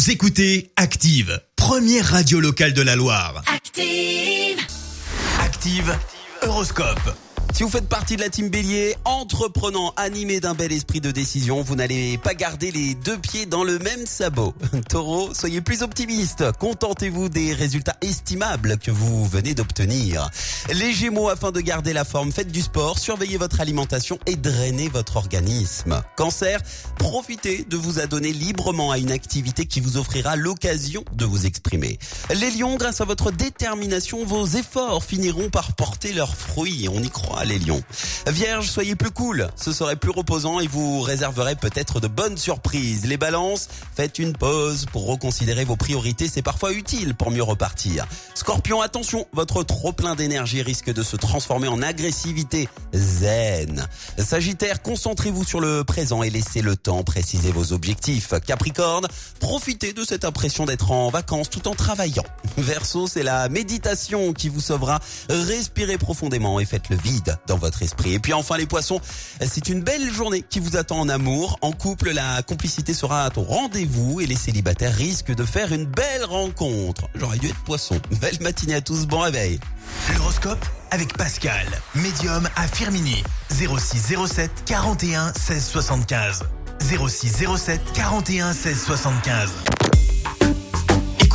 Vous écoutez Active, première radio locale de la Loire. Active. Active, Horoscope. Si vous faites partie de la team Bélier, entreprenant, animé d'un bel esprit de décision, vous n'allez pas garder les deux pieds dans le même sabot. Taureau, soyez plus optimiste. Contentez-vous des résultats estimables que vous venez d'obtenir. Les Gémeaux, afin de garder la forme, faites du sport, surveillez votre alimentation et drainez votre organisme. Cancer, profitez de vous adonner librement à une activité qui vous offrira l'occasion de vous exprimer. Les Lions, grâce à votre détermination, vos efforts finiront par porter leurs fruits. On y croit les lions. Vierge, soyez plus cool, ce serait plus reposant et vous réserverez peut-être de bonnes surprises. Les balances, faites une pause pour reconsidérer vos priorités, c'est parfois utile pour mieux repartir. Scorpion, attention, votre trop plein d'énergie risque de se transformer en agressivité zen. Sagittaire, concentrez-vous sur le présent et laissez le temps préciser vos objectifs. Capricorne, profitez de cette impression d'être en vacances tout en travaillant. Verseau, c'est la méditation qui vous sauvera. Respirez profondément et faites le vide dans votre esprit. Et puis enfin les poissons, c'est une belle journée qui vous attend en amour. En couple, la complicité sera au rendez-vous et les célibataires risquent de faire une belle rencontre. J'aurais dû être poisson. Belle matinée à tous, bon réveil. L'horoscope avec Pascal, médium à Firmini. 06 07 41 16 75. 06 07 41 16 75.